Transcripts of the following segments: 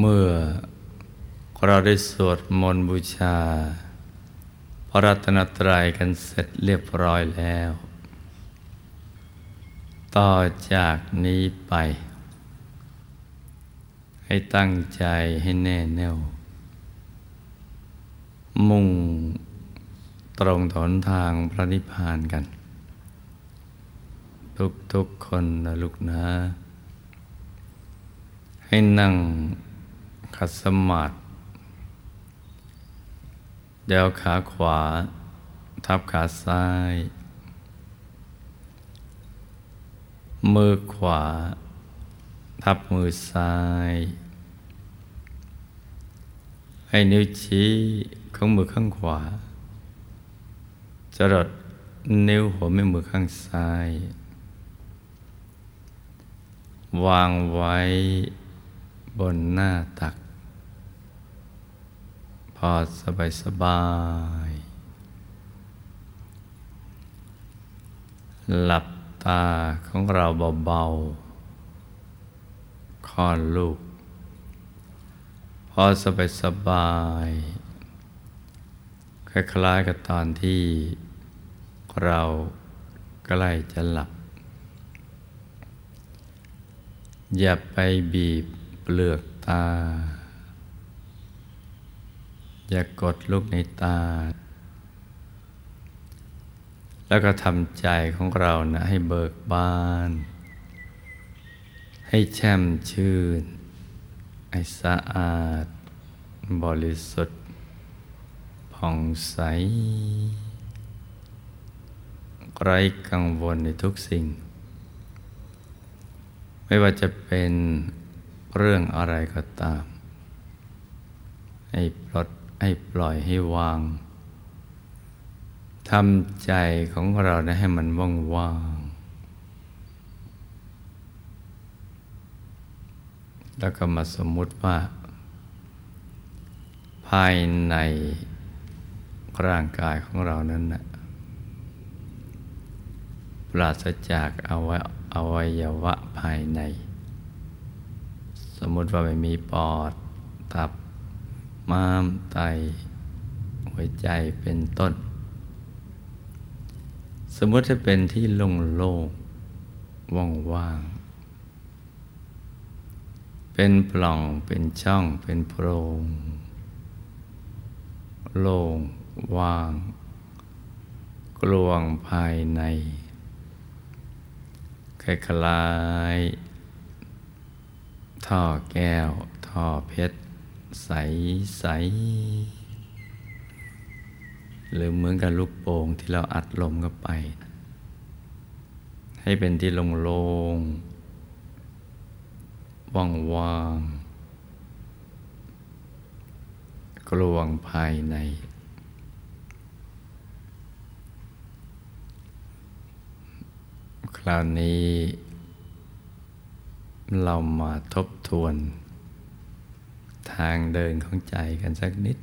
เมื่อเราได้สวดมนต์บูชา พระรัตนตรัยกันเสร็จเรียบร้อยแล้ว ต่อจากนี้ไป ให้ตั้งใจให้แน่แน่ว มุ่งตรงถนทางพระนิพพานกัน ทุกๆคนนะลูกนะ ให้นั่ง ขัดสมาธิเดวขาขวา ทับขาซ้าย มือขวา ทับมือซ้าย ให้นิ้วชี้ของมือข้างขวา จรดนิ้วหัวแม่มือข้างซ้าย วางไว้ บนหน้าตัก พอสบายสบาย หลับตาของเราเบาๆคลอนลูก พอสบายสบาย คล้ายๆกับตอนที่เราใกล้จะหลับ อย่าไปบีบ เปลือกตา อย่ากดลูกในตา แล้วก็ทำใจของเรานะให้เบิกบาน ให้แช่มชื่น ให้สะอาด บริสุทธิ์ผ่องใส ไร้กังวลในทุกสิ่ง ไม่ว่าจะเป็น เรื่องอะไรก็ตาม ให้ปลดให้ปล่อยให้วางทำใจของเรานะให้มันว่างว่างแล้วก็มาสมมุติว่า ภายในร่างกายของเรานั้นนะปราศจากอวัยอวัยวะภายใน สมมติว่าไม่มีปอด ตับ ม้าม ไต หัวใจเป็นต้น สมมติจะเป็นที่โล่งโล่งว่างว่าง เป็นปล่องเป็นช่องเป็นโพรงโล่งว่าง กลวงภายในคล้าย ท่อแก้ว ท่อเพชร ใสใสหรือเหมือนกับลูกโป่งที่เราอัดลมเข้าไป ให้เป็นที่โล่งๆว่างๆกลวงภายใน คราวนี้เรามาทบ ทวน ทางเดินของใจกันสักนิด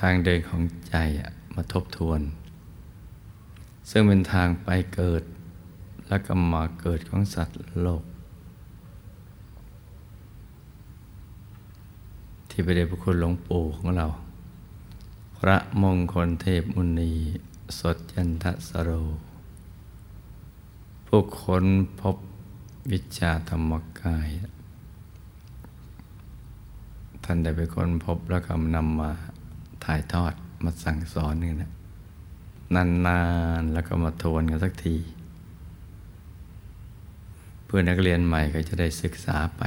ทางเดินของใจมาทบทวน ซึ่งเป็นทางไปเกิดและก็มาเกิดของสัตว์โลก ที่ไปได้พระคุณหลวงปู่ของเรา พระมงคลเทพมุนี สดจันทสโร ผู้ค้นพบวิชาธรรมกาย ท่านได้ไปค้นพบแล้วก็นำมาถ่ายทอดมาสั่งสอนนี่นะนานๆแล้วก็มาทวนกันสักที เพื่อนักเรียนใหม่ก็จะได้ศึกษาไป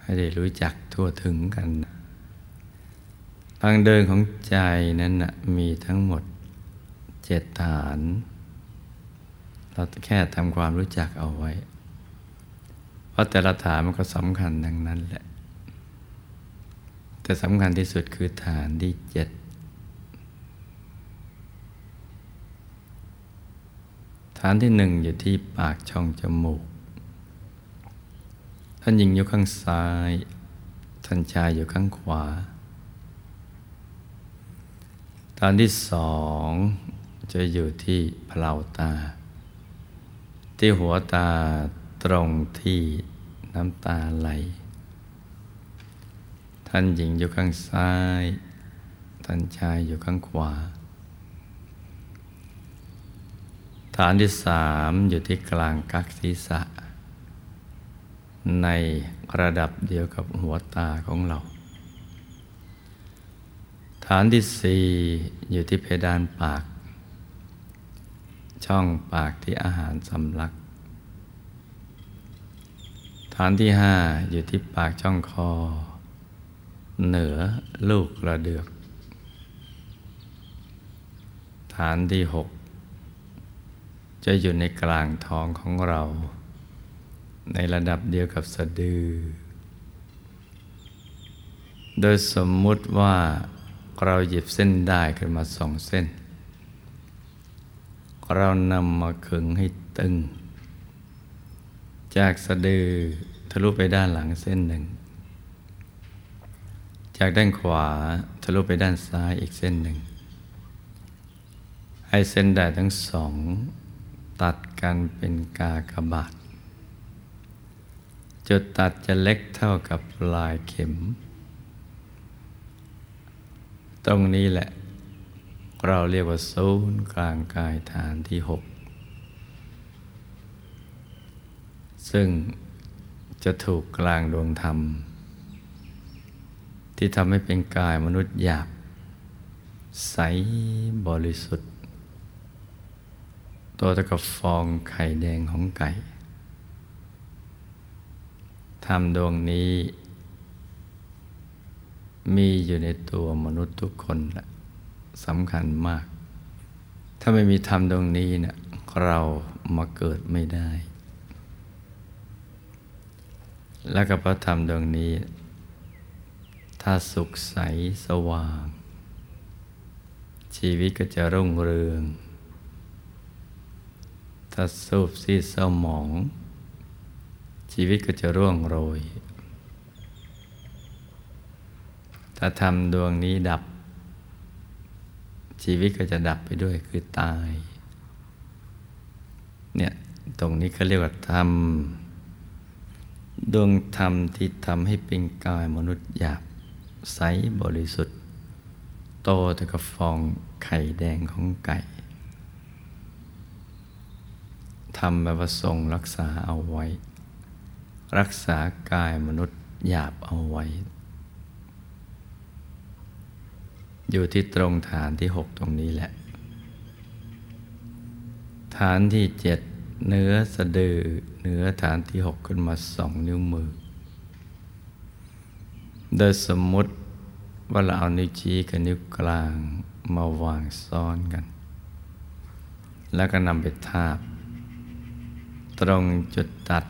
ให้ได้รู้จักทั่วถึงกันทางเดินของใจนั้นนะมีทั้งหมด เจ็ดฐาน เราแค่ทำความรู้จักเอาไว้ เพราะแต่ละฐานมันก็สำคัญดังนั้นแหละ แต่สำคัญที่สุดคือฐานที่เจ็ดฐานที่หนึ่งอยู่ที่ปากช่องจมูก ท่านหญิงอยู่ข้างซ้าย ท่านชายอยู่ข้างขวาตอนที่สอง จะอยู่ที่เพลาตา ที่หัวตาตรงที่น้ำตาไหล ท่านหญิงอยู่ข้างซ้าย ท่านชายอยู่ข้างขวา ฐานที่สามอยู่ที่กลางกักศีรษะ ในระดับเดียวกับหัวตาของเรา ฐานที่สี่อยู่ที่เพดานปาก ช่องปากที่อาหารสำลัก ฐานที่ห้าอยู่ที่ปากช่องคอ เหนือลูกกระเดือก ฐานที่หกจะอยู่ในกลางท้องของเรา ในระดับเดียวกับสะดือ โดยสมมุติว่าเราหยิบเส้นได้ขึ้นมาสองเส้น เรานำมาขึงให้ตึง จากสะดือทะลุไปด้านหลังเส้นหนึ่ง จากด้านขวาทะลุไปด้านซ้ายอีกเส้นหนึ่ง ให้เส้นได้ทั้งสองตัดกันเป็นกากบาทจุดตัดจะเล็กเท่ากับลายเข็ม ตรงนี้แหละ เราเรียกว่าศูนย์กลางกายฐานที่หกซึ่งจะถูกกลางดวงธรรม ที่ทำให้เป็นกายมนุษย์หยาบ ใสบริสุทธิ์ ตัวเท่ากับฟองไข่แดงของไก่ธรรมดวงนี้ มีอยู่ในตัวมนุษย์ทุกคนแหละ สำคัญมาก ถ้าไม่มีธรรมดวงนี้เนะี่ยเรามาเกิดไม่ได้ และกับพระธรรมดวงนี้ ถ้าสุขใสสว่าง ชีวิตก็จะรุ่งเรือง ถ้าสูบซีดเศร้าหมอง ชีวิตก็จะร่วงโรย ถ้าทำดวงนี้ดับ ชีวิตก็จะดับไปด้วยคือตาย เนี่ยตรงนี้เขาเรียกว่าธรรม ดวงธรรมที่ทำให้เป็นกายมนุษย์หยาบใสบริสุทธิ์ โตแต่ากับฟองไข่แดงของไก่ทำแบบว่าทรงรักษาเอาไว้ รักษากายมนุษย์หยาบเอาไว้ อยู่ที่ตรงฐานที่หกตรงนี้แหละ ฐานที่เจ็ดเนื้อสะดือเนื้อฐานที่หกขึ้นมาสองนิ้วมือ โดยสมมุติว่าเราเอานิ้วชี้กับนิ้วกลางมาวางซ้อนกัน แล้วก็นำไปทาบ ตรงจุดตัด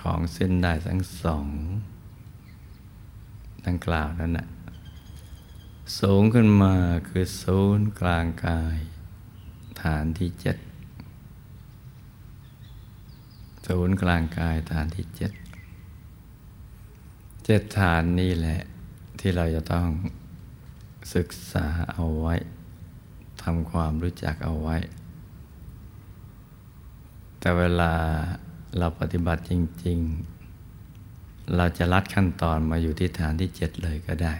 ของเส้นได้ทั้งสองดังกล่าวนั้นนะ สูงขึ้นมาคือศูนย์กลางกาย ฐานที่เจ็ดศูนย์กลางกายฐานที่เจ็ดเจ็ดฐานนี่แหละ ที่เราจะต้องศึกษาเอาไว้ทำความรู้จักเอาไว้ แต่เวลาเราปฏิบัติจริง ๆ เราจะลัดขั้นตอนมาอยู่ที่ฐานที่เจ็ดเลยก็ได้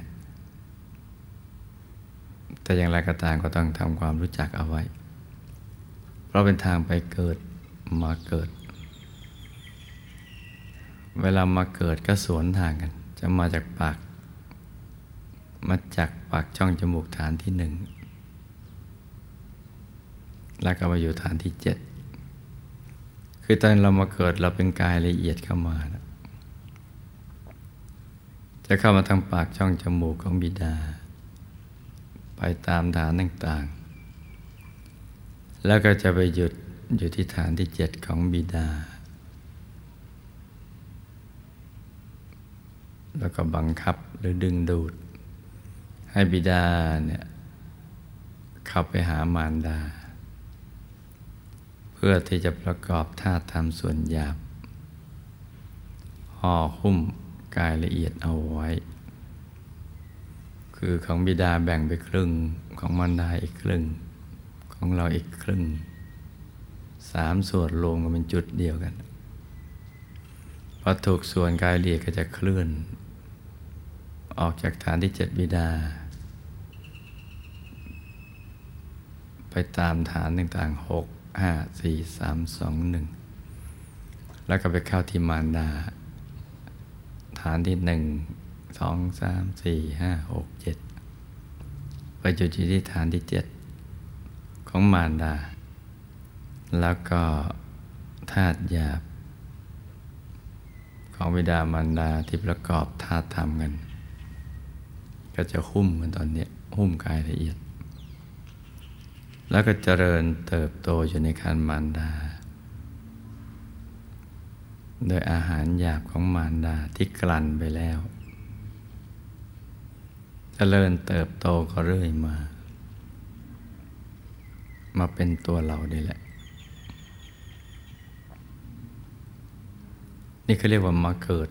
แต่อย่างไรก็ตามก็ต้องทำความรู้จักเอาไว้ เพราะเป็นทางไปเกิดมาเกิด เวลามาเกิดก็สวนทางกัน จะมาจากปาก มาจากปากช่องจมูกฐานที่หนึ่ง แล้วก็มาอยู่ฐานที่เจ็ด คือตอนเรามาเกิดเราเป็นกายละเอียดเข้ามานะจะเข้ามาทางปากช่องจมูกของบิดา ไปตามฐานต่างๆ แล้วก็จะไปหยุดอยู่ที่ฐานที่เจ็ดของบิดา แล้วก็บังคับหรือดึงดูด ให้บิดาเนี่ยเข้าไปหามารดา เพื่อที่จะประกอบธาตุธรรมส่วนหยาบห่อหุ้มกายละเอียดเอาไว้ คือของบิดาแบ่งไปครึ่งของมารดาอีกครึ่ง ของเราอีกครึ่งสามส่วนรวมกันเป็นจุดเดียวกันพอถูกส่วนกายเอียดก็จะเคลื่อน ออกจากฐานที่เจ็ดบิดา ไปตามฐานต่างๆหกห้าสี่สามสองหนึ่งแล้วก็ไปเข้าที่มารดา ฐานที่หนึ่ง สองสามสี่ห้าหกเจ็ดไปจุดที่ฐานที่เจ็ดของมารดา แล้วก็ธาตุหยาบ ของวิดามารดาที่ประกอบธาตุธรรมกัน ก็จะหุ้มกันตอนนี้หุ้มกายละเอียด แล้วก็เจริญเติบโตอยู่ในคันมารดา โดยอาหารหยาบของมารดาที่กลั่นไปแล้ว เจริญเติบโตก็เรื่อยมา มาเป็นตัวเราได้แหละ นี่เขาเรียกว่ามาเกิด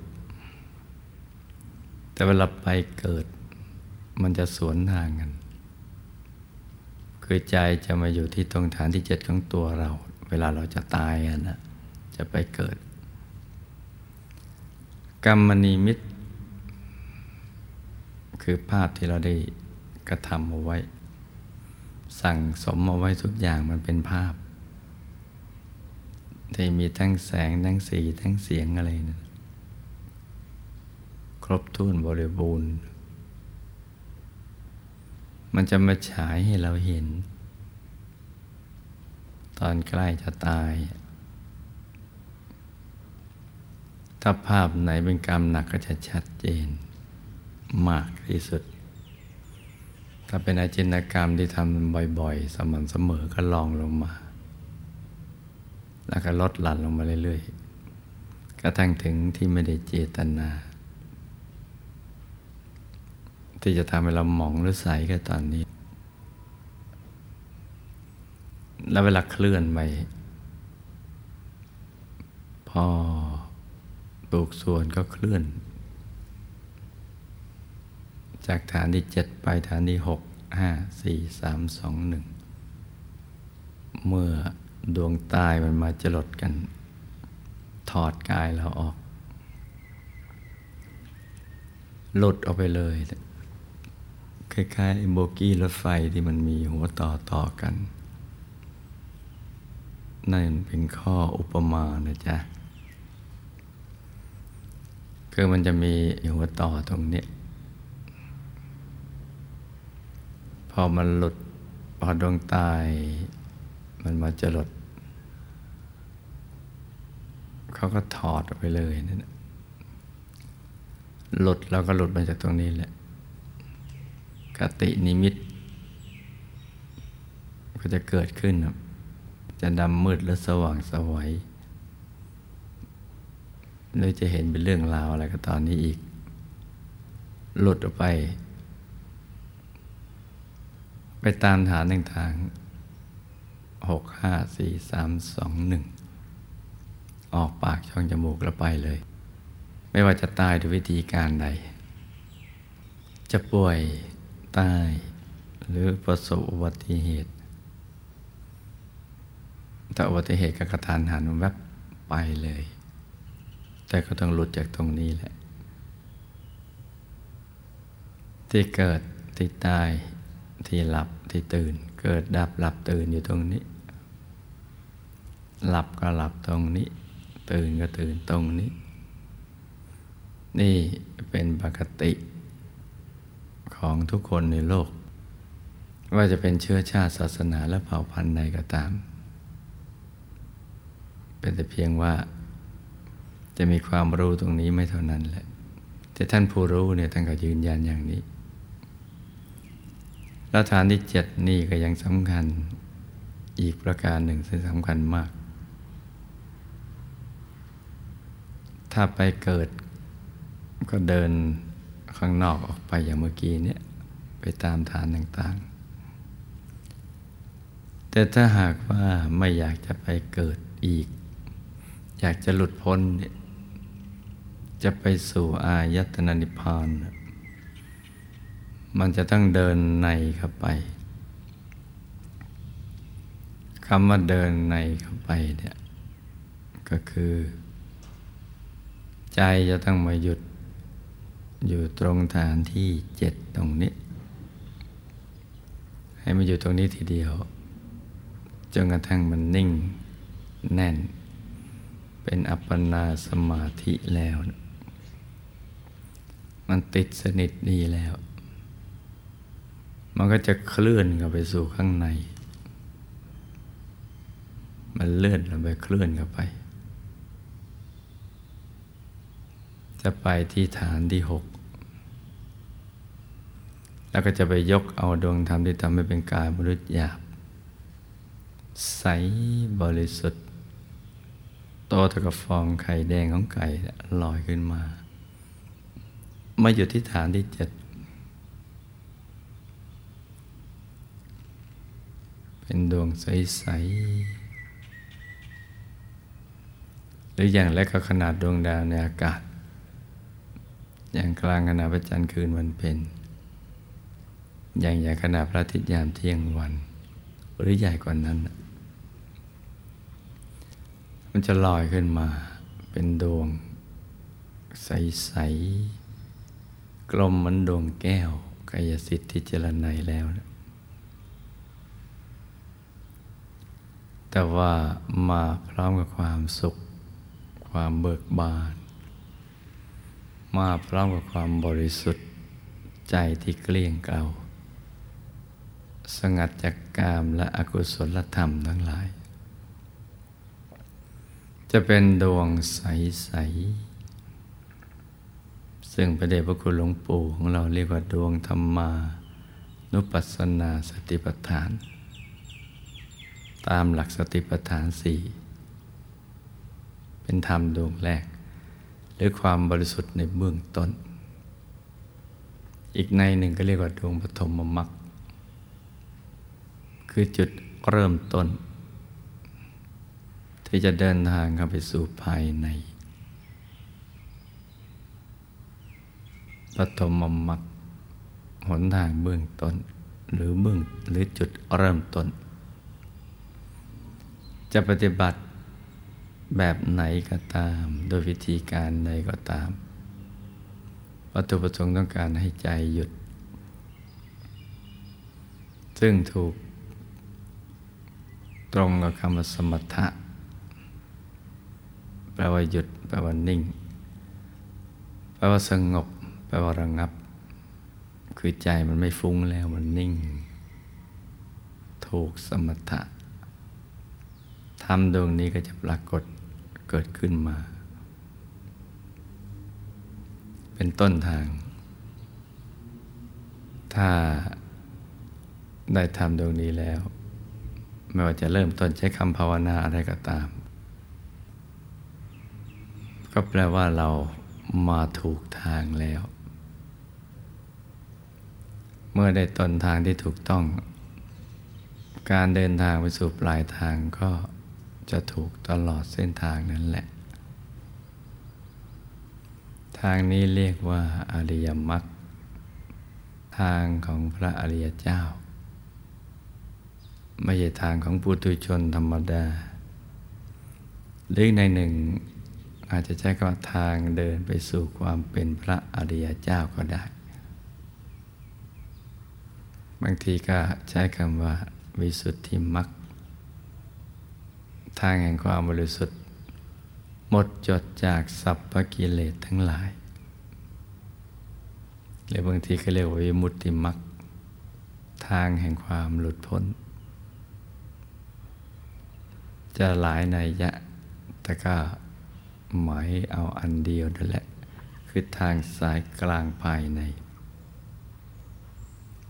แต่เวลาไปเกิด มันจะสวนทางกัน คือใจจะมาอยู่ที่ตรงฐานที่เจ็ดของตัวเรา เวลาเราจะตายนะจะไปเกิด กรรมนิมิต คือภาพที่เราได้กระทำเอาไว้ สั่งสมเอาไว้ทุกอย่างมันเป็นภาพ ที่มีทั้งแสง ทั้งสี ทั้งเสียงอะไรนะครบถ้วนบริบูรณ์ มันจะมาฉายให้เราเห็น ตอนใกล้จะตาย ถ้าภาพไหนเป็นกรรมหนักก็จะชัดเจน มากที่สุด ถ้าเป็นอาจินกรรมที่ทำบ่อยๆ สม่ำเสมอก็ลองลงมา แล้วก็ลดหลั่นลงมาเรื่อยๆกระทั่งถึงที่ไม่ได้เจตนา ที่จะทำให้เราหมองหรือใสก็ตอนนี้ แล้วเวลาเคลื่อนไปพอตูกส่วนก็เคลื่อน จากฐานที่เจ็ดไปฐานที่หกห้าสี่สามสองหนึ่งเมื่อดวงตายมันมาจรดกัน ถอดกายเราออก หลุดออกไปเลย คล้ายๆโบกี้รถไฟที่มันมีหัวต่อต่อกัน นั่นเป็นข้ออุปมานะจ๊ะ คือมันจะมีหัวต่อตรงนี้ พอมันหลุดพอดวงตาย มันมาจะหลุดเขาก็ถอดออกไปเลยนั่นหลุดแล้วก็หลุดมาจากตรงนี้แหละกตินิมิต ก็จะเกิดขึ้นจะดำมืดหรือสว่างสวัยหรือจะเห็นเป็นเรื่องราวอะไรก็ตอนนี้อีก หลุดออกไป ไปตามฐานต่างๆหกห้าสี่สามสองหนึ่งออกปากช่องจมูกแล้วไปเลย ไม่ว่าจะตายด้วยวิธีการใด จะป่วยตาย หรือประสบอุบัติเหตุถ้าอุบัติเหตุกกระทานหันแวบไปเลย แต่ก็ต้องหลุดจากตรงนี้แหละ ที่เกิดที่ตาย ที่หลับที่ตื่น เกิดดับหลับตื่นอยู่ตรงนี้ หลับก็หลับตรงนี้ ตื่นก็ตื่นตรงนี้ นี่เป็นปกติของทุกคนในโลก ว่าจะเป็นเชื้อชาติศาสนาและเผ่าพันธุ์ใดก็ตาม เป็นแต่เพียงว่าจะมีความรู้ตรงนี้ไม่เท่านั้นแหละแต่ท่านผู้รู้เนี่ยท่านก็ยืนยันอย่างนี้ แล้วฐานที่เจ็ดนี่ก็ยังสำคัญ อีกประการหนึ่งซึ่งสำคัญมาก ถ้าไปเกิดก็เดินข้างนอกออกไปอย่างเมื่อกี้เนี่ยไปตามฐานต่างๆ แต่ถ้าหากว่าไม่อยากจะไปเกิดอีก อยากจะหลุดพ้น จะไปสู่อายตนะนิพพาน มันจะต้องเดินในเข้าไปขำว่าเดินในเข้าไปเนี่ยก็คือ ใจจะต้องมาหยุดอยู่ตรงฐานที่เจ็ดตรงนี้ ให้มาอยู่ตรงนี้ทีเดียวจนกระทั่งมันนิ่งแน่น เป็นอัปปนาสมาธิแล้ว มันติดสนิทดีแล้ว มันก็จะเคลื่อนเข้าไปสู่ข้างใน มันเลื่อนลงไปเคลื่อนเข้าไป จะไปที่ฐานที่หกแล้วก็จะไปยกเอาดวงธรรมที่ทำให้เป็นกายมนุษย์หยาบ ใสบริสุทธิ์โตเท่ากับฟองไข่แดงของไก่ลอยขึ้นมา มาอยู่ที่ฐานที่เจ็ด เป็นดวงใส ๆ หรืออย่างเล็กก็ขนาดดวงดาวในอากาศ อย่างกลางขณะพระจันทร์คืนวันเพ็ญอย่างใหญ่ขนาดพระอาทิตย์ยามเที่ยงวัน หรือใหญ่กว่านั้น มันจะลอยขึ้นมาเป็นดวง ใส ๆ กลมเหมือนดวงแก้วกายสิทธิ์ที่เจรไนแล้วนะ แต่ว่ามาพร้อมกับความสุข ความเบิกบาน มาพร้อมกับความบริสุทธิ์ใจที่เกลี้ยงเกลาสงัดจากกามและอกุศลธรรมทั้งหลาย จะเป็นดวงใส ๆ ซึ่งพระเดชพระคุณหลวงปู่ของเราเรียกว่าดวงธรรมา นุปัสสนาสติปัฏฐาน ตามหลักสติปัฏฐานสี่เป็นธรรมดวงแรก หรือความบริสุทธิ์ในเบื้องต้น อีกในหนึ่งก็เรียกว่าดวงปฐมมรรคคือจุดเริ่มต้น ที่จะเดินทางเข้าไปสู่ภายในปฐมมรรคหนทางเบื้องต้น หรือเบื้องหรือจุดเริ่มต้น จะปฏิบัติแบบไหนก็ตาม โดยวิธีการใดก็ตามวัตถุประสงค์ต้องการให้ใจหยุด ซึ่งถูกตรงกับคำว่าสมถะแปลว่าหยุด แปลว่านิ่ง แปลว่าสงบ แปลว่าระงับ คือใจมันไม่ฟุ้งแล้วมันนิ่ง ถูกสมถะ ทำดวงนี้ก็จะปรากฏเกิดขึ้นมา เป็นต้นทาง ถ้าได้ทำดวงนี้แล้ว ไม่ว่าจะเริ่มต้นใช้คำภาวนาอะไรก็ตาม ก็แปลว่าเรามาถูกทางแล้ว เมื่อได้ต้นทางที่ถูกต้อง การเดินทางไปสู่ปลายทางก็ จะถูกตลอดเส้นทางนั้นแหละ ทางนี้เรียกว่าอริยมรรคทางของพระอริยเจ้า ไม่ใช่ทางของปุถุชนธรรมดา หรือในหนึ่งอาจจะใช้คำว่าทางเดินไปสู่ความเป็นพระอริยเจ้าก็ได้ บางทีก็ใช้คำว่าวิสุทธิมรรค ทางแห่งความบริสุทธิ์ หมดจดจากสัพพกิเลสทั้งหลายหรือบางทีก็เรียกว่าวิมุตติมรรคทางแห่งความหลุดพ้น จะหลายในยะ แต่ก็หมายเอาอันเดียวนั่นแหละ คือทางสายกลางภายใน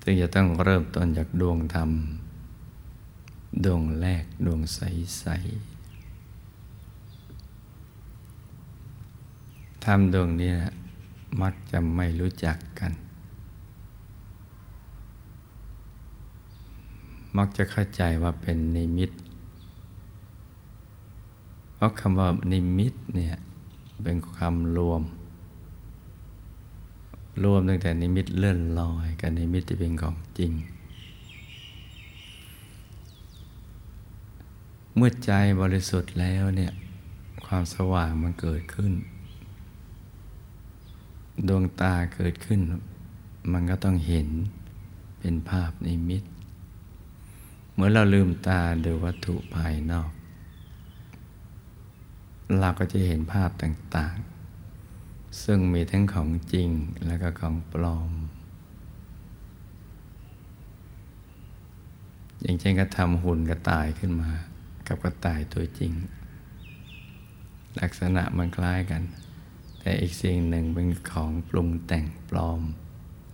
ซึ่งจะต้องเริ่มต้นจากดวงธรรม ดวงแรกดวงใสๆธรรมดวงนี้มักจะไม่รู้จักกัน มักจะเข้าใจว่าเป็นนิมิต เพราะคำว่านิมิตเนี่ยเป็นคำรวม รวมตั้งแต่นิมิตเลื่อนลอยกับนิมิตที่เป็นของจริง เมื่อใจบริสุทธิ์แล้วเนี่ยความสว่างมันเกิดขึ้น ดวงตาเกิดขึ้น มันก็ต้องเห็นเป็นภาพนิมิตเมื่อเราลืมตาดูวัตถุภายนอก เราก็จะเห็นภาพต่างๆ ซึ่งมีทั้งของจริงและก็ของปลอม อย่างเช่นก็ทำหุ่นกระต่ายขึ้นมา กับกระต่ายตัวจริง ลักษณะมันคล้ายกัน แต่อีกสิ่งหนึ่งเป็นของปรุงแต่งปลอม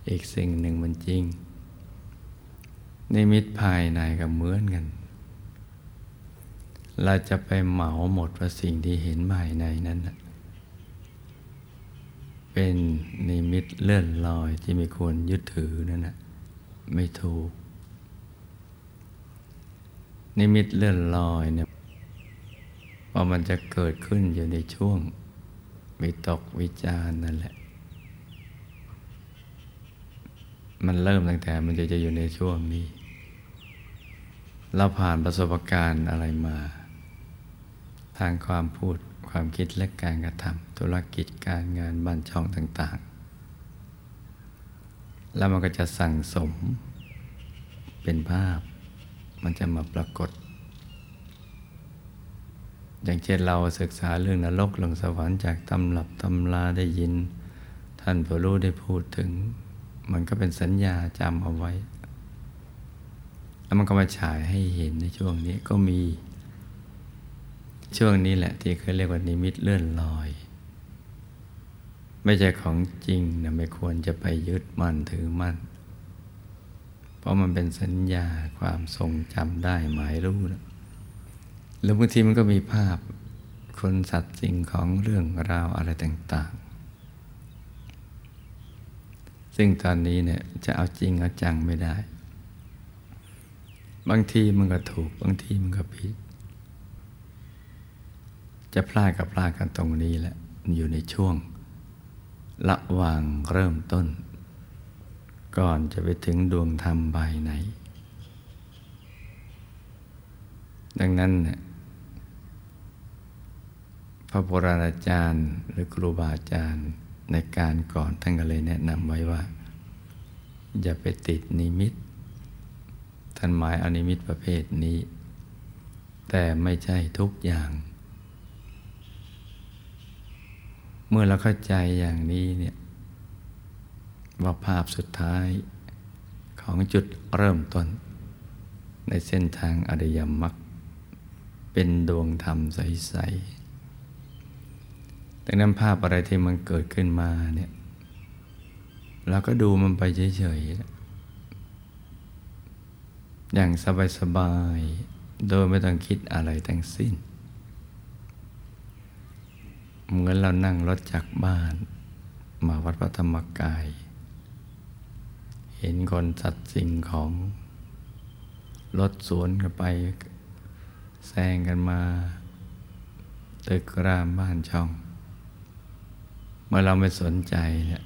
อีกสิ่งหนึ่งมันจริงนิมิตภายในก็เหมือนกัน เราจะไปเหมาหมดว่าสิ่งที่เห็นภายในนั้นเป็นนิมิตเลื่อนลอยที่ไม่ควรยึดถือนั่นนะไม่ถูก นิมิตเลื่อนลอยเนี่ยพอมันจะเกิดขึ้นอยู่ในช่วงวิตกวิจารนั่นแหละ มันเริ่มตั้งแต่มันจะจะอยู่ในช่วงนี้ เราผ่านประสบการณ์อะไรมา ทางความพูดความคิดและการกระทำธุรกิจการงานบ้านช่องต่าง ๆ แล้วมันก็จะสั่งสมเป็นภาพ มันจะมาปรากฏ อย่างเช่นเราศึกษาเรื่องนรกลงสวรรค์จากตำรับตำลาได้ยิน ท่านผู้รู้ได้พูดถึง มันก็เป็นสัญญาจำเอาไว้ แล้วมันก็มาฉายให้เห็นในช่วงนี้ก็มีช่วงนี้แหละที่เขาเรียกว่านิมิตเลื่อนลอย ไม่ใช่ของจริงนะไม่ควรจะไปยึดมั่นถือมั่น เพราะมันเป็นสัญญาความทรงจำได้หมายรู้นะแล้วบางทีมันก็มีภาพคนสัตว์สิ่งของเรื่องราวอะไรต่าง ๆ ซึ่งตอนนี้เนี่ยจะเอาจริงเอาจังไม่ได้ บางทีมันก็ถูกบางทีมันก็ผิด จะพลาดกับพลาดกันตรงนี้แหละ อยู่ในช่วง ระหว่างเริ่มต้น ก่อนจะไปถึงดวงธรรมใบไหนดังนั้นเนี่ยพระโบราณอาจารย์หรือครูบาอาจารย์ในการก่อนท่านก็เลยแนะนำไว้ว่า อย่าไปติดนิมิต ท่านหมายอนิมิตประเภทนี้ แต่ไม่ใช่ทุกอย่าง เมื่อเราเข้าใจอย่างนี้เนี่ย ว่าภาพสุดท้ายของจุดเริ่มต้น ในเส้นทางอริยมรรคเป็นดวงธรรมใสๆดังนั้นภาพอะไรที่มันเกิดขึ้นมาเนี่ยเราก็ดูมันไปเฉยๆ อย่างสบายๆ โดยไม่ต้องคิดอะไรทั้งสิ้น เหมือนเรานั่งรถจากบ้าน มาวัดพระธรรมกาย เห็นคนสัตว์สิ่งของรถสวนกันไปแซงกันมา ตึกรามบ้านช่อง เมื่อเราไม่สนใจเนี่ย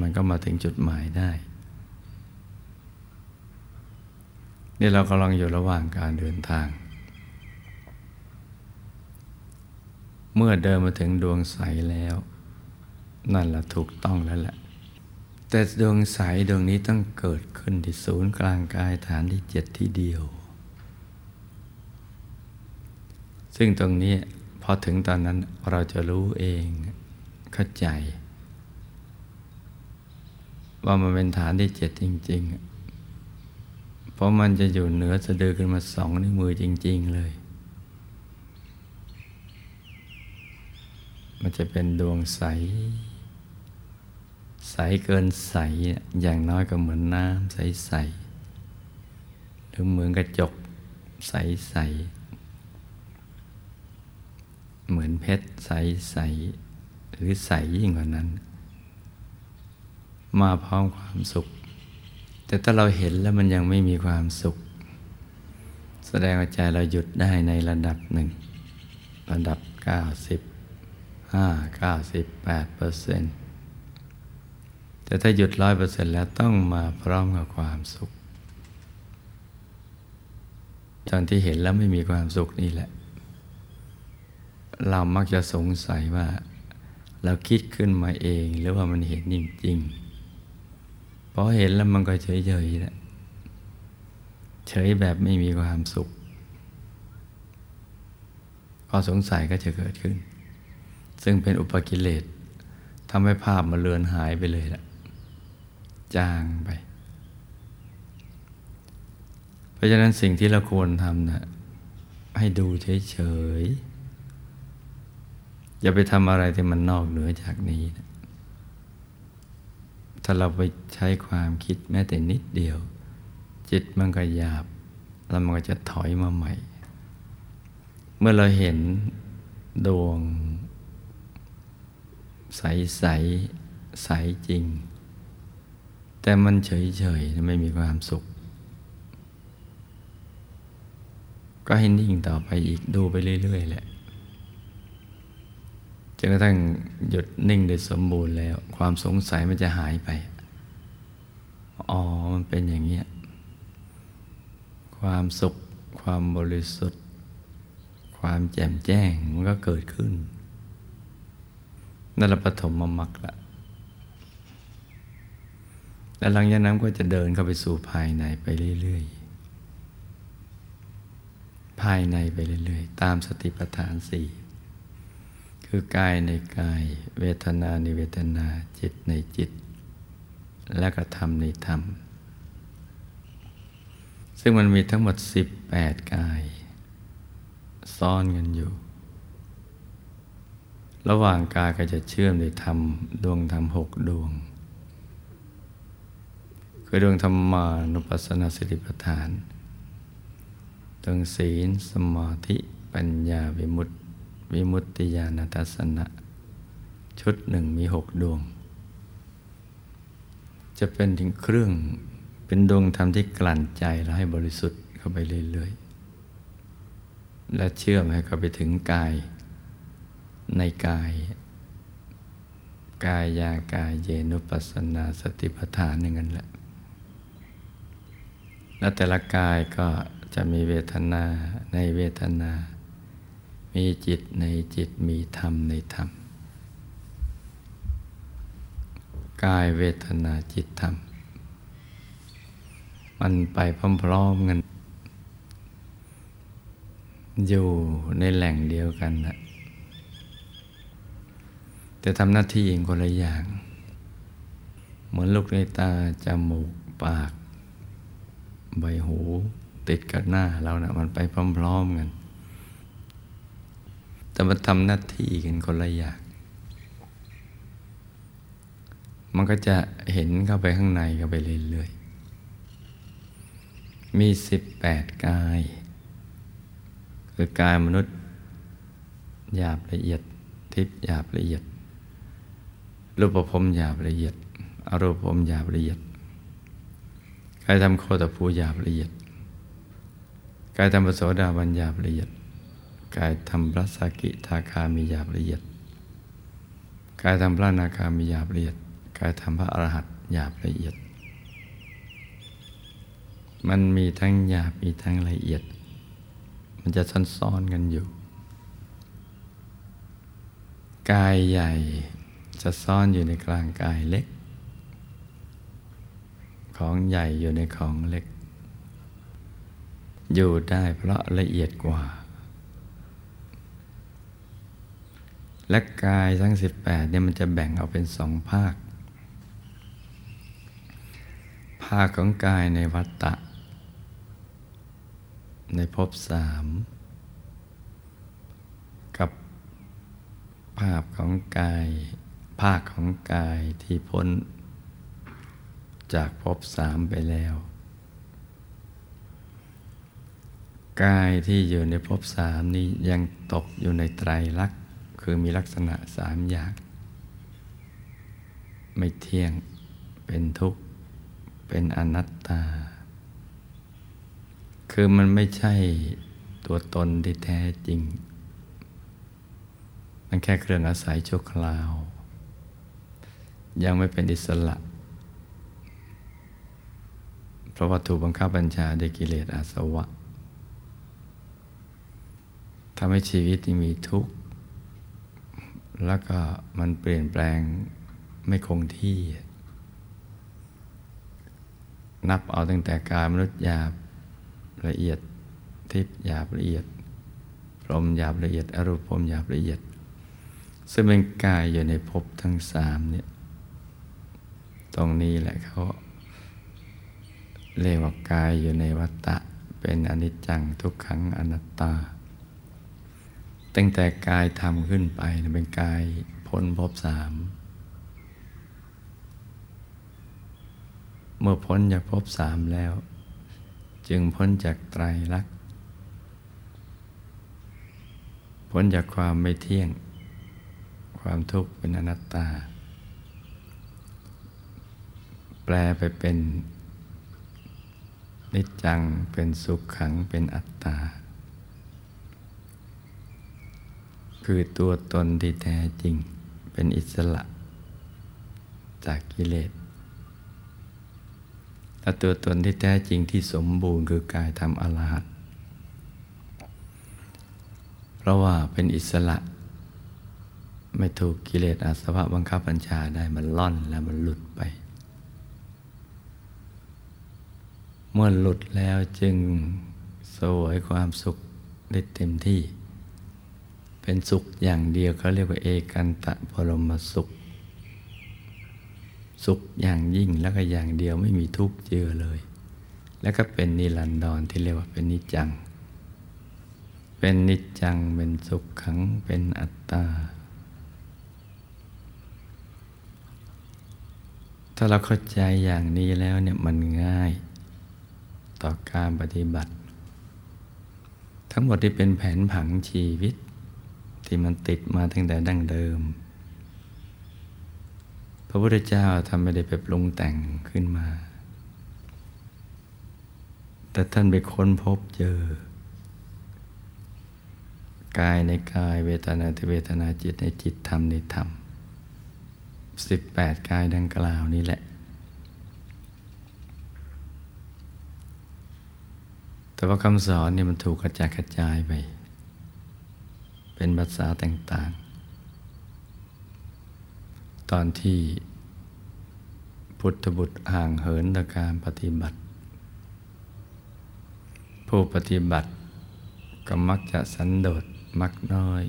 มันก็มาถึงจุดหมายได้ นี่เรากำลังอยู่ระหว่างการเดินทาง เมื่อเดินมาถึงดวงใสแล้ว นั่นแหละถูกต้องแล้วแหละ แต่ดวงใสดวงนี้ต้องเกิดขึ้นที่ศูนย์กลางกายฐานที่เจ็ดที่เดียว ซึ่งตรงนี้พอถึงตอนนั้นเราจะรู้เองเข้าใจ ว่ามันเป็นฐานที่เจ็ดจริง ๆ เพราะมันจะอยู่เหนือสะดือขึ้นมาสองนิ้วมือจริง ๆ เลย มันจะเป็นดวงใส ใสเกินใสอย่างน้อยก็เหมือนน้ำใสๆหรือเหมือนกระจกใสๆเหมือนเพชรใสๆหรือใสยิ่งกว่านั้น มาพร้อมความสุข แต่ถ้าเราเห็นแล้วมันยังไม่มีความสุข แสดงว่าใจเราหยุดได้ในระดับหนึ่ง ระดับ 95 98เปอร์เซ็นต์ แต่ถ้าหยุดร้อยเปอร์เซ็นต์แล้วต้องมาพร้อมกับความสุข ตอนที่เห็นแล้วไม่มีความสุขนี่แหละ เรามักจะสงสัยว่า เราคิดขึ้นมาเองหรือว่ามันเห็นจริงๆพอเห็นแล้วมันก็เฉยๆแหละเฉยแบบไม่มีความสุขก็สงสัยก็จะเกิดขึ้น ซึ่งเป็นอุปกิเลสทำให้ภาพมาเลือนหายไปเลยละ จางไป เพราะฉะนั้นสิ่งที่เราควรทำนะให้ดูเฉยๆ อย่าไปทำอะไรที่มันนอกเหนือจากนี้นะถ้าเราไปใช้ความคิดแม้แต่นิดเดียว จิตมันก็หยาบ แล้วมันก็จะถอยมาใหม่ เมื่อเราเห็นดวง ใสใสใสจริง แต่มันเฉยเฉยไม่มีความสุข ก็ให้นิ่งต่อไปอีกดูไปเรื่อยๆแหละจนกระทั่งหยุดนิ่งโดยสมบูรณ์แล้ว ความสงสัยมันจะหายไป อ๋อ มันเป็นอย่างนี้ความสุข ความบริสุทธิ์ ความแจ่มแจ้งมันก็เกิดขึ้นนั่นละปฐมมมักละ แล้วหลังจากนั้นก็จะเดินเข้าไปสู่ภายในไปเรื่อยๆ ภายในไปเรื่อยๆ ตามสติปัฏฐานสี่คือกายในกาย เวทนาในเวทนาจิตในจิต และก็ธรรมในธรรม ซึ่งมันมีทั้งหมด 18 กาย ซ่อนกันอยู่ ระหว่างกายก็จะเชื่อมในธรรม ดวงธรรมหกดวง คือดวงธรรมานุปัสสนาสติปัฏฐานดวงศีลสมาธิปัญญาวิมุตติวิมุตติญาณทัศนะ ชุดหนึ่งมีหกดวง จะเป็นถึงเครื่องเป็นดวงธรรมที่กลั่นใจและให้บริสุทธิ์เข้าไปเรื่อยๆ และเชื่อมให้เข้าไปถึงกายในกาย กายยากายเยนุปัสสนาสติปัฏฐานอย่างนั้นแหละ และแต่ละกายก็จะมีเวทนาในเวทนา มีจิตในจิตมีธรรมในธรรม กายเวทนาจิตธรรม มันไปพร้อมๆกัน อยู่ในแหล่งเดียวกันนะแต่ทำหน้าที่เองคนละอย่าง เหมือนลูกในตาจมูกปาก ใบหูติดกับหน้าเรานะ่ะมันไปพร้อมๆกัน แต่มันทำหน้าที่กันคนละอย่าง มันก็จะเห็นเข้าไปข้างในเข้าไปเรื่อยๆ มีสิบแปดกาย คือกายมนุษย์ หยาบละเอียด ทิพย์หยาบละเอียด รูปภพหยาบละเอียดอรูปภพหยาบละเอียด กายทำโคตภูหยาบละเอียด กายทำปโสดาบัญหยาบละเอียด กายทำพระสกิทาคามีหยาบละเอียด กายทำพระนาคามีหยาบละเอียด กายทำพระอรหัตหยาบละเอียด มันมีทั้งหยาบมีทั้งละเอียด มันจะซ้อนๆกันอยู่ กายใหญ่จะซ่อนอยู่ในกลางกายเล็ก ของใหญ่อยู่ในของเล็ก อยู่ได้เพราะละเอียดกว่า และกายทั้งสิบแปดเนี่ยมันจะแบ่งออกเป็นสองภาค ภาคของกายในวัตตะ ในภพสามกับภาพของกาย ภาคของกายที่พ้น จากภพสามไปแล้ว กายที่อยู่ในภพสามนี้ยังตกอยู่ในไตรลักษณ์คือมีลักษณะสามอย่าง ไม่เที่ยงเป็นทุกข์ เป็นอนัตตา คือมันไม่ใช่ตัวตนที่แท้จริง มันแค่เครื่องอาศัยชั่วคราว ยังไม่เป็นอิสระ เพราะว่าถูกบังคับบัญชาด้วยกิเลสอาสวะำให้ชีวิตมีทุกข์ แล้วก็มันเปลี่ยนแปลงไม่คงที่ นับเอาตั้งแต่กายมนุษย์หยาบละเอียด ทิพย์หยาบละเอียด พรหมหยาบละเอียด อรูปพรหมหยาบละเอียด ซึ่งเป็นกายอยู่ในภพทั้งสามเนี่ย ตรงนี้แหละเขา เรียกว่ากายอยู่ในวัฏฏะเป็นอนิจจังทุกขังอนัตตา ตั้งแต่กายทำขึ้นไปเป็นกายพ้นภพสาม เมื่อพ้นจากภพสามแล้ว จึงพ้นจากไตรลักษณ์พ้นจากความไม่เที่ยง ความทุกข์เป็นอนัตตา แปลไปเป็น นิจจังเป็นสุขขังเป็นอัตตา คือตัวตนที่แท้จริงเป็นอิสระ จากกิเลสและตัวตนที่แท้จริงที่สมบูรณ์คือกายธรรมอรหัตเพราะว่าเป็นอิสระ ไม่ถูกกิเลสอาสวะบังคับบัญชาได้มันล่อนแล้วมันหลุดไป เมื่อหลุดแล้วจึงสวยความสุขได้เต็มที่ เป็นสุขอย่างเดียวเขาเรียกว่าเอกันตะพรมสุข สุขอย่างยิ่งแล้วก็อย่างเดียวไม่มีทุกข์เจือเลย แล้วก็เป็นนิรันดรที่เรียกว่าเป็นนิจัง เป็นนิจังเป็นสุขขังเป็นอัตตาถ้าเราเข้าใจอย่างนี้แล้วเนี่ยมันง่าย ต่อการปฏิบัติ ทั้งหมดที่เป็นแผนผังชีวิต ที่มันติดมาตั้งแต่ดั้งเดิม พระพุทธเจ้าทำไม่ได้ไปปรุงแต่งขึ้นมา แต่ท่านไปค้นพบเจอ กายในกายเวทนาในเวทนาจิตในจิตธรรมในธรรมสิบแปดกายดังกล่าวนี้แหละ แต่ว่าคำสอนเนี่ยมันถูกกระจายกระจายไป เป็นภาษาต่างๆ ตอนที่พุทธบุตรห่างเหินต่อการปฏิบัติ ผู้ปฏิบัติก็มักจะสันโดษมักน้อย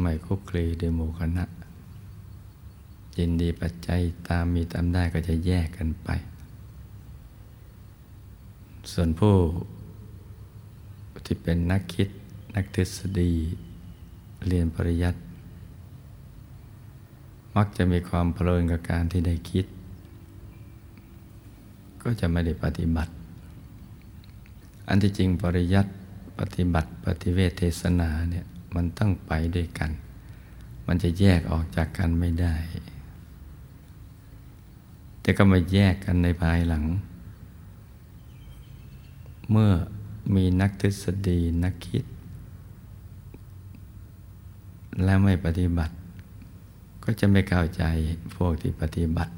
ไม่คุกคลีด้วยหมู่คณะยินดีปัจจัยตามมีตามได้ก็จะแยกกันไป ส่วนผู้ ที่เป็นนักคิด นักทฤษฎี เรียนปริยัติ มักจะมีความเพลินกับการที่ได้คิด ก็จะไม่ได้ปฏิบัติ อันที่จริงปริยัติปฏิบัติปฏิเวทเทศนาเนี่ยมันต้องไปด้วยกัน มันจะแยกออกจากกันไม่ได้ แต่ก็มาแยกกันในภายหลัง เมื่อ มีนักทฤษฎีนักคิด และไม่ปฏิบัติ ก็จะไม่เข้าใจพวกที่ปฏิบัติ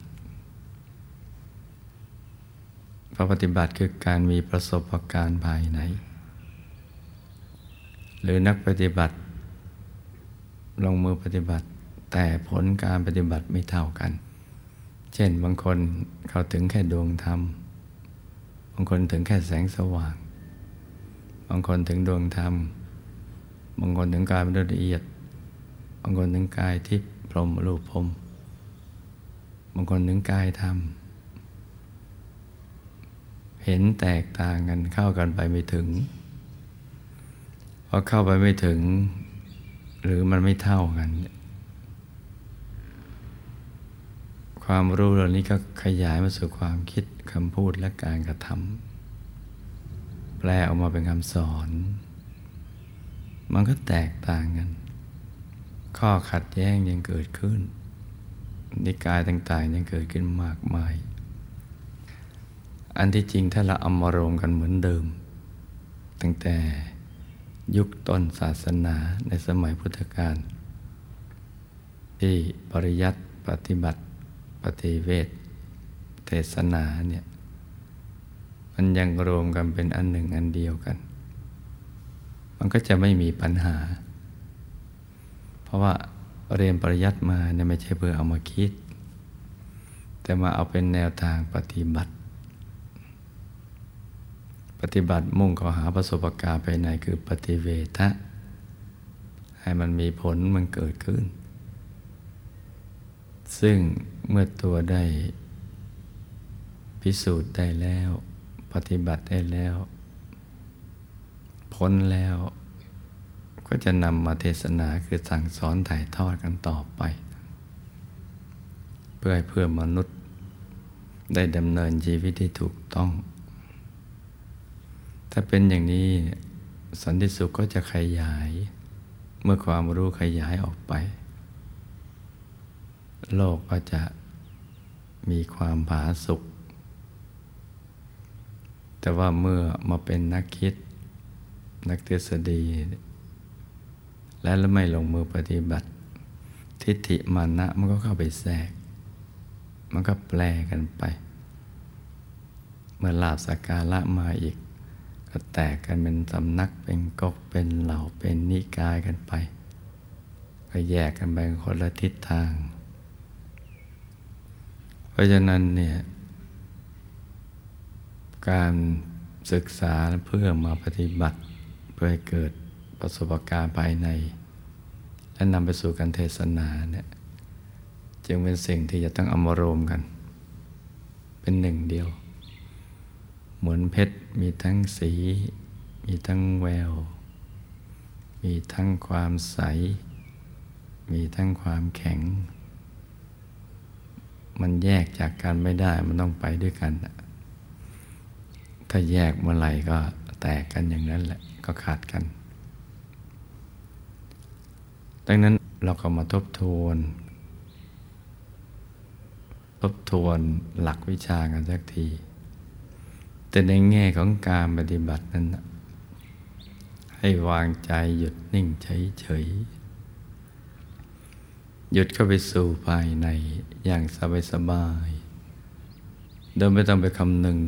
เพราะปฏิบัติคือการมีประสบการณ์ภายใน หรือนักปฏิบัติ ลงมือปฏิบัติ แต่ผลการปฏิบัติไม่เท่ากัน เช่นบางคนเขาถึงแค่ดวงธรรม บางคนถึงแค่แสงสว่าง บางคนถึงดวงธรรม บางคนถึงกายเป็นละเอียด บางคนถึงกายทิพย์พรหมรูปพรมบางคนถึงกายธรรม เห็นแตกต่างกันเข้ากันไปไม่ถึงพอเข้าไปไม่ถึง หรือมันไม่เท่ากัน ความรู้เหล่านี้ก็ขยายมาสู่ความคิดคำพูดและการกระทำ แปลออกมาเป็นคำสอน มันก็แตกต่างกัน ข้อขัดแย้งยังเกิดขึ้น นิกายต่างๆยังเกิดขึ้นมากมาย อันที่จริงถ้าเราเอามารวมกันเหมือนเดิม ตั้งแต่ยุคต้นศาสนาในสมัยพุทธกาลที่ปริยัติปฏิบัติ ปฏิเวทเทศนาเนี่ย มันยังรวมกันเป็นอันหนึ่งอันเดียวกัน มันก็จะไม่มีปัญหา เพราะว่าเรียนปริยัติมาเนี่ยไม่ใช่เพื่อเอามาคิด แต่มาเอาเป็นแนวทางปฏิบัติ ปฏิบัติมุ่งขอหาประสบการณ์ภายในคือปฏิเวทะให้มันมีผลมันเกิดขึ้น ซึ่งเมื่อตัวได้พิสูจน์ได้แล้ว ปฏิบัติได้แล้ว พ้นแล้วก็จะนำมาเทศนาคือสั่งสอนถ่ายทอดกันต่อไป เพื่อให้เพื่อมนุษย์ได้ดำเนินชีวิตที่ถูกต้อง ถ้าเป็นอย่างนี้สันติสุขก็จะขยาย เมื่อความรู้ขยายออกไป โลกก็จะมีความผาสุก แต่ว่าเมื่อมาเป็นนักคิด นักทฤษฎี และไม่ลงมือปฏิบัติ ทิฏฐิมานะมันก็เข้าไปแทรก มันก็แปลกันไป เมื่อลาบสักการะมาอีก ก็แตกกันเป็นสำนักเป็นกกเป็นเหล่าเป็นนิกายกันไป ก็แยกกันไปคนละทิศทาง เพราะฉะนั้นเนี่ย การศึกษาเพื่อมาปฏิบัติ เพื่อให้เกิดประสบการณ์ภายใน และนำไปสู่การเทศนาเนี่ยจึงเป็นสิ่งที่จะต้องเอามารวมกัน เป็นหนึ่งเดียว เหมือนเพชรมีทั้งสี มีทั้งแวว มีทั้งความใส มีทั้งความแข็ง มันแยกจากกันไม่ได้มันต้องไปด้วยกัน ถ้าแยกเมื่อไหร่ก็แตกกันอย่างนั้นแหละก็ขาดกัน ดังนั้นเราก็มาทบทวน ทบทวนหลักวิชากันสักที แต่ในแง่ของการปฏิบัตินั้น ให้วางใจหยุดนิ่งเฉยๆหยุดเข้าไปสู่ภายในอย่างสบายๆโดยไม่ต้องไปคำหนึ่ง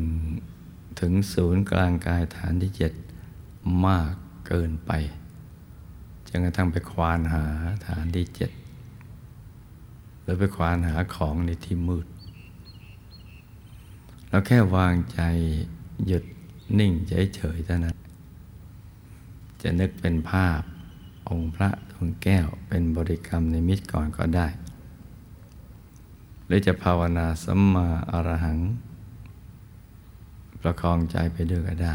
ถึงศูนย์กลางกายฐานที่เจ็ดมากเกินไปจนกระทั่งไปควานหาฐานที่เจ็ดหรือไปควานหาของในที่มืดเราแค่วางใจหยุดนิ่งเฉยๆเท่านั้นจะนึกเป็นภาพองค์พระดวงแก้วเป็นบริกรรมในมิตรก่อนก็ได้ หรือจะภาวนาสัมมาอรหัง ประคองใจไปด้วยก็ได้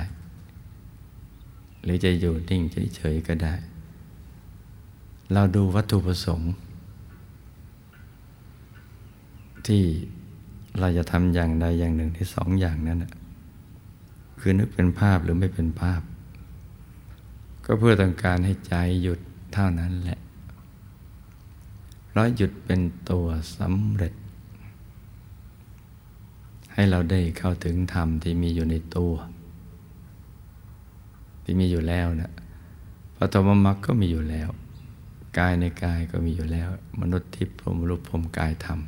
หรือจะอยู่นิ่งเฉยๆก็ได้ เราดูวัตถุประสงค์ ที่เราจะทำอย่างใดอย่างหนึ่งที่สองอย่างนั้นคือนึกเป็นภาพหรือไม่เป็นภาพ ก็เพื่อต้องการให้ใจหยุดเท่านั้นแหละเพราะหยุดเป็นตัวสำเร็จ ให้เราได้เข้าถึงธรรมที่มีอยู่ในตัว ที่มีอยู่แล้วนะพระธรรมมรรคก็มีอยู่แล้ว กายในกายก็มีอยู่แล้ว มนุษย์ทิพย์พรมรูปพรมกายธรรม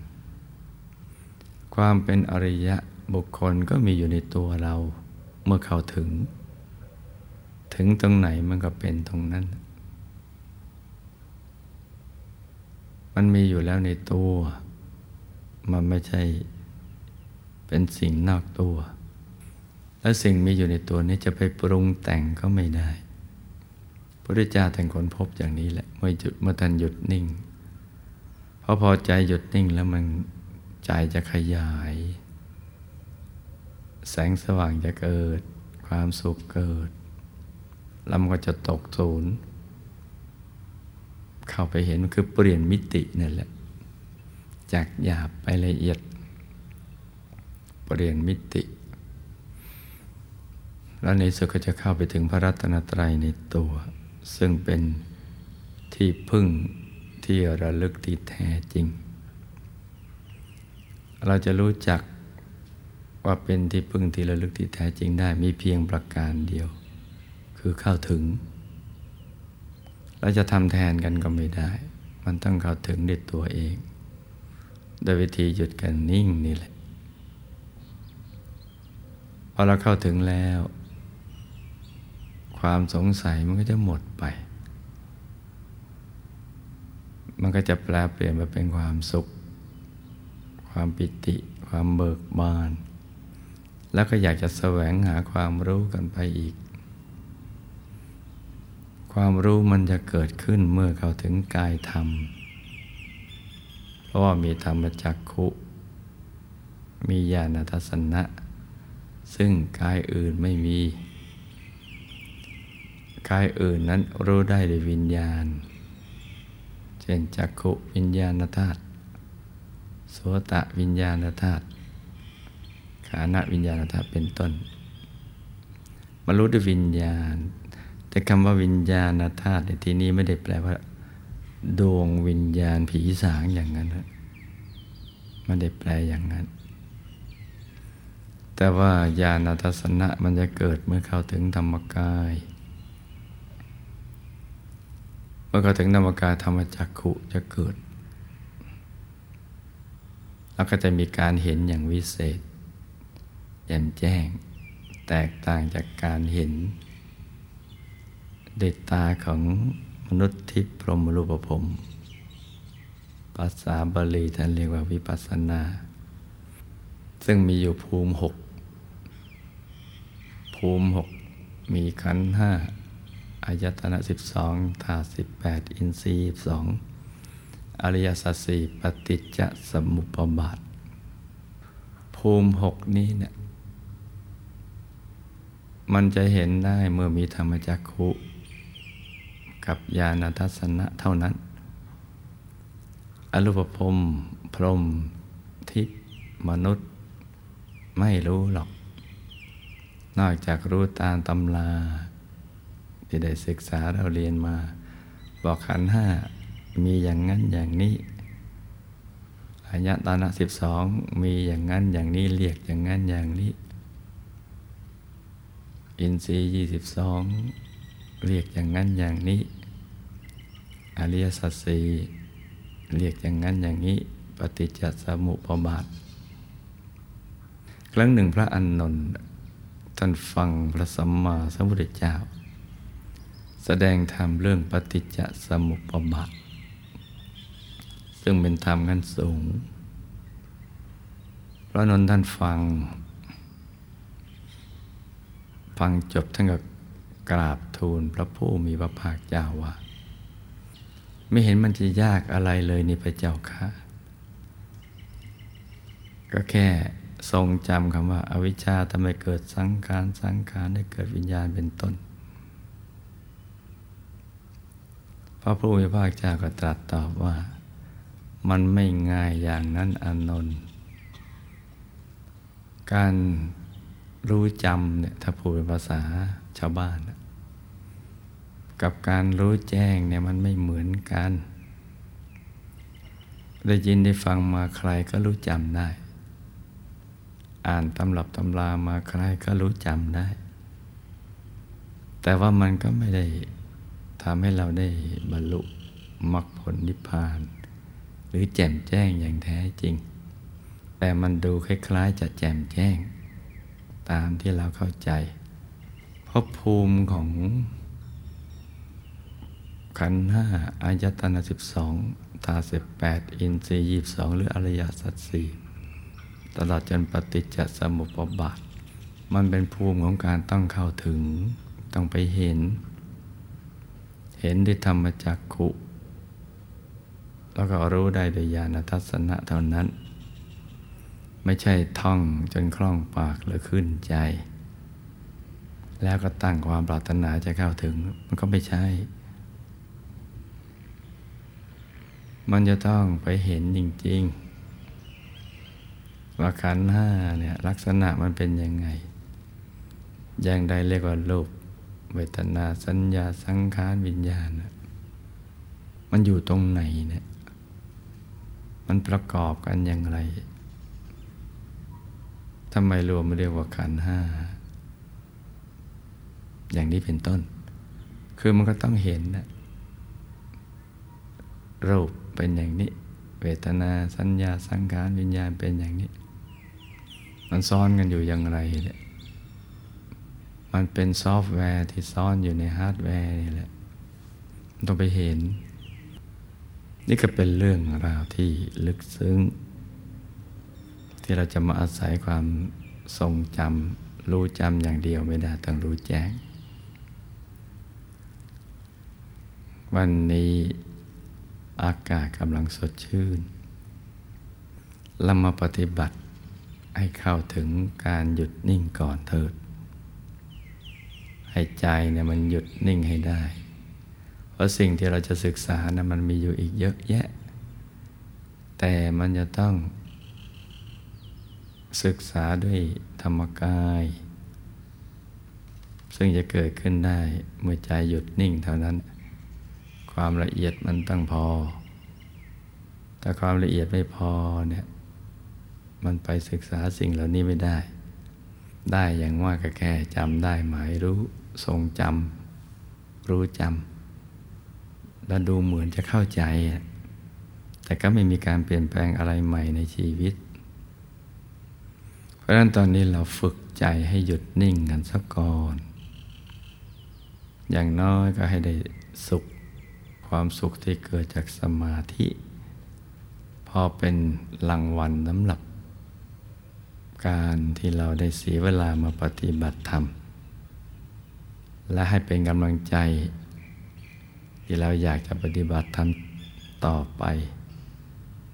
ความเป็นอริยะบุคคลก็มีอยู่ในตัวเราเมื่อเข้าถึง ถึงตรงไหนมันก็เป็นตรงนั้น มันมีอยู่แล้วในตัว มันไม่ใช่ เป็นสิ่งนอกตัว และสิ่งมีอยู่ในตัวนี้จะไปปรุงแต่งก็ไม่ได้พระพุทธเจ้าแต่งคนพบอย่างนี้แหละเมื่อหยุดเมื่อท่านหยุดนิ่งพอพอใจหยุดนิ่งแล้วมันใจจะขยาย แสงสว่างจะเกิด ความสุขเกิดแล้วมันก็จะตกศูนย์เข้าไปเห็นคือเปลี่ยนมิตินั่นแหละ จากหยาบไปละเอียด เปลี่ยนมิติ แล้วในสุดก็จะเข้าไปถึงพระรัตนตรัยในตัว ซึ่งเป็นที่พึ่งที่ระลึกที่แท้จริง เราจะรู้จักว่าเป็นที่พึ่งที่ระลึกที่แท้จริงได้มีเพียงประการเดียว คือเข้าถึง เราจะทำแทนกันก็ไม่ได้ มันต้องเข้าถึงด้วยตัวเอง โดยวิธีหยุดกันนิ่งนี่แหละ อเราเข้าถึงแล้ว ความสงสัยมันก็จะหมดไป มันก็จะแปลเปลี่ยนมาเป็นความสุข ความปิติ ความเบิกบาน แล้วก็อยากจะแสวงหาความรู้กันไปอีก ความรู้มันจะเกิดขึ้นเมื่อเข้าถึงกายธรรม เพราะว่ามีธรรมจักขุ มีญาณทัศนะ ซึ่งกายอื่นไม่มีกายอื่นนั้นรู้ได้ด้วยวิญญาณ เช่นจักขุวิญญาณธาตุโสตะวิญญาณธาตุขานะวิญญาณธาตุเป็นต้นมารู้ด้วยวิญญาณ แต่คำว่าวิญญาณธาตุในที่นี้ไม่ได้แปลว่า ดวงวิญญาณผีสางอย่างนั้น ไม่ได้แปลอย่างนั้น แต่ว่าญาณทัศนะมันจะเกิดเมื่อเข้าถึงธรรมกาย เมื่อก็ถึงนามกายธรรมจักขุจะเกิด แล้วก็จะมีการเห็นอย่างวิเศษ แจ่มแจ้ง แตกต่างจากการเห็นเด็ดตาของมนุษย์ทิพย์พรหมรูปภพภาษาบาลีท่านเรียกว่าวิปัสสนา ซึ่งมีอยู่ภูมิหก ภูมิหกมีขันห้าอายตนะสิบสองธาตุสิบแปดอินทรีย์สองอริยสัจสี่ปฏิจจสมุปบาท ภูมิหกนี้เนี่ยมันจะเห็นได้เมื่อมีธรรมจักขุ กับญาณทัศนะเท่านั้น อรูปภพพรมทิพมนุษย์ ไม่รู้หรอก นอกจากรู้ตามตำราที่ได้ศึกษาเราเรียนมา บอกขันห้ามีอย่างนั้นอย่างนี้อายตนะสิบสองมีอย่างนั้นอย่างนี้เรียกอย่างนั้นอย่างนี้ อินทรีย์ยี่สิบสองเรียกอย่างนั้นอย่างนี้อริยสัจสี่เรียกอย่างนั้นอย่างนี้ ปฏิจจสมุปบาท ครั้งหนึ่งพระอันนนท์ ท่านฟังพระสัมมาสัมพุทธเจ้า แสดงธรรมเรื่องปฏิจจสมุปบาทซึ่งเป็นธรรมขั้นสูง พระนนท่านฟัง ฟังจบท่านก็กราบทูลพระผู้มีพระภาคเจ้าว่า ไม่เห็นมันจะยากอะไรเลยนี่พระเจ้าค่ะ ก็แค่ ทรงจำคำว่าอาวิชชาทำให้เกิดสังขารสังขารได้เกิดวิญญาณเป็นต้น พระผู้มีพระเจ้าก็ตรัสตอบว่า มันไม่ง่ายอย่างนั้นอนนท์การรู้จำเนี่ยถ้าพูดเป็นภาษาชาวบ้าน กับการรู้แจ้งเนี่ยมันไม่เหมือนกัน ได้ยินได้ฟังมาใครก็รู้จำได้ อ่านตำรับตำรามาใครก็รู้จำได้ แต่ว่ามันก็ไม่ได้ทำให้เราได้บรรลุมรรคผลนิพพาน หรือแจ่มแจ้งอย่างแท้จริง แต่มันดูคล้ายๆจะแจ่มแจ้ง ตามที่เราเข้าใจ เพราะภูมิของขันห้าอายตนะสิบสองตาสิบแปดอินทรีย์ยี่สองหรืออริยสัจสี่ ตลอดจนปฏิจจสมุปบาท มันเป็นภูมิของการต้องเข้าถึง ต้องไปเห็น เห็นด้วยธรรมจักขุ แล้วก็รู้ได้โดยญาณทัศนะเท่านั้น ไม่ใช่ท่องจนคล่องปากหรือขึ้นใจ แล้วก็ตั้งความปรารถนาจะเข้าถึง มันก็ไม่ใช่ มันจะต้องไปเห็นจริง ๆ ว่าขันห้าเนี่ยลักษณะมันเป็นยังไง อย่างใดเรียกว่ารูปเวทนาสัญญาสังขารวิญญาณ มันอยู่ตรงไหนเนี่ย มันประกอบกันอย่างไรทำไมรวมเรียกว่าขันห้า อย่างนี้เป็นต้น คือมันก็ต้องเห็นนะรูปเป็นอย่างนี้ เวทนาสัญญาสังขารวิญญาณเป็นอย่างนี้ มันซ้อนกันอยู่อย่างไรเนี่ยมันเป็นซอฟต์แวร์ที่ซ่อนอยู่ในฮาร์ดแวร์นี่แหละต้องไปเห็น นี่ก็เป็นเรื่องราวที่ลึกซึ้ง ที่เราจะมาอาศัยความทรงจำรู้จำอย่างเดียวไม่ได้ต้องรู้แจ้ง วันนี้อากาศกำลังสดชื่นเรามาปฏิบัติ ให้เข้าถึงการหยุดนิ่งก่อนเถิด ให้ใจเนี่ยมันหยุดนิ่งให้ได้ เพราะสิ่งที่เราจะศึกษานะมันมีอยู่อีกเยอะแยะ แต่มันจะต้อง ศึกษาด้วยธรรมกาย ซึ่งจะเกิดขึ้นได้เมื่อใจหยุดนิ่งเท่านั้น ความละเอียดมันต้องพอ แต่ความละเอียดไม่พอเนี่ย มันไปศึกษาสิ่งเหล่านี้ไม่ได้ ได้อย่างว่าก็แค่จำได้หมายรู้ทรงจำรู้จำแล้วดูเหมือนจะเข้าใจ แต่ก็ไม่มีการเปลี่ยนแปลงอะไรใหม่ในชีวิต เพราะฉะนั้นตอนนี้เราฝึกใจให้หยุดนิ่งกันสักก่อน อย่างน้อยก็ให้ได้สุขความสุขที่เกิดจากสมาธิ พอเป็นรางวัลสำหรับ การที่เราได้เสียเวลามาปฏิบัติธรรม และให้เป็นกำลังใจ ที่เราอยากจะปฏิบัติธรรมต่อไป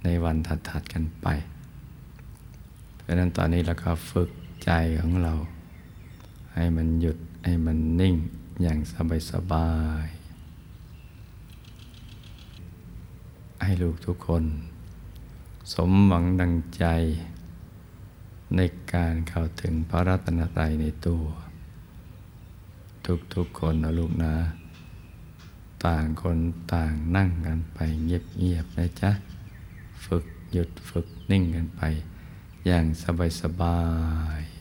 ในวันถัดๆกันไป เพราะนั้นตอนนี้เราก็ฝึกใจของเรา ให้มันหยุดให้มันนิ่งอย่างสบายๆให้ลูกทุกคน สมหวังดังใจ ในการเข้าถึงพระรัตนตรัยในตัว ทุกๆคนนะลูกนะ ต่างคนต่างนั่งกันไปเงียบๆนะจ๊ะ ฝึกหยุดฝึกนิ่งกันไป อย่างสบายๆ